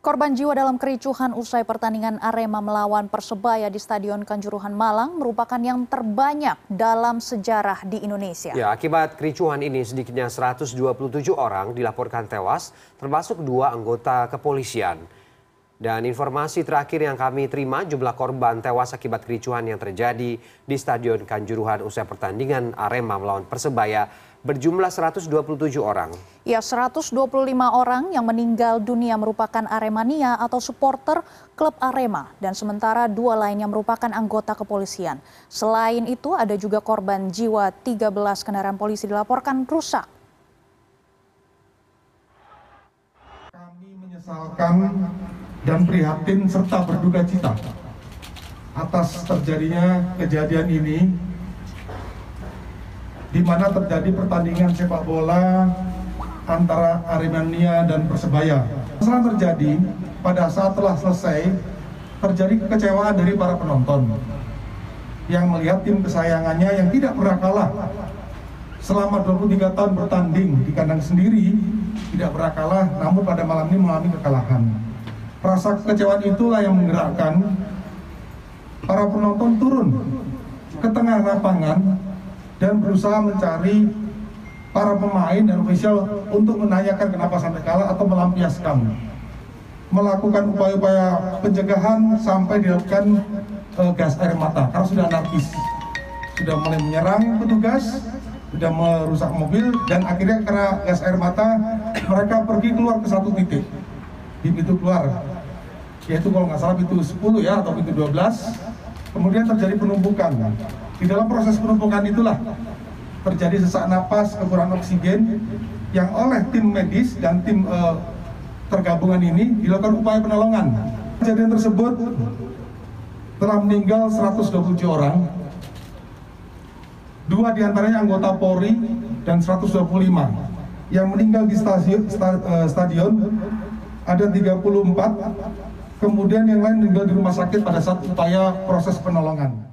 Korban jiwa dalam kericuhan usai pertandingan Arema melawan Persebaya di Stadion Kanjuruhan Malang merupakan yang terbanyak dalam sejarah di Indonesia. Ya, akibat kericuhan ini sedikitnya 127 orang dilaporkan tewas, termasuk dua anggota kepolisian. Dan informasi terakhir yang kami terima, jumlah korban tewas akibat kericuhan yang terjadi di Stadion Kanjuruhan usai pertandingan Arema melawan Persebaya berjumlah 127 orang. Ya, 125 orang yang meninggal dunia merupakan Aremania atau supporter klub Arema dan sementara dua lainnya merupakan anggota kepolisian. Selain itu ada juga korban jiwa 13 kendaraan polisi dilaporkan rusak. Kami menyesalkan dan prihatin serta berduka cita atas terjadinya kejadian ini di mana terjadi pertandingan sepak bola antara Aremania dan Persebaya. Setelah terjadi, pada saat telah selesai, terjadi kekecewaan dari para penonton yang melihat tim kesayangannya yang tidak pernah kalah selama 23 tahun bertanding di kandang sendiri tidak pernah kalah namun pada malam ini mengalami kekalahan. Rasa kekecewaan itulah yang menggerakkan para penonton turun ke tengah lapangan dan berusaha mencari para pemain dan ofisial untuk menanyakan kenapa sampai kalah atau melampiaskan. Melakukan upaya-upaya pencegahan sampai dilakukan uh, gas air mata. Karena sudah anarkis. Sudah mulai menyerang petugas sudah merusak mobil dan akhirnya karena gas air mata mereka pergi keluar ke satu titik di pintu keluar. Yaitu kalau nggak salah pintu 10 ya atau pintu 12 kemudian terjadi penumpukan. Di dalam proses penumpukan itulah terjadi sesak napas kekurangan oksigen yang oleh tim medis dan tim uh, tergabungan ini dilakukan upaya penolongan. Kejadian tersebut telah meninggal 127 orang. Dua di antaranya anggota Polri dan 125 yang meninggal di stasiun, eh, stadion ada 34, kemudian yang lain meninggal di rumah sakit pada saat upaya proses penolongan.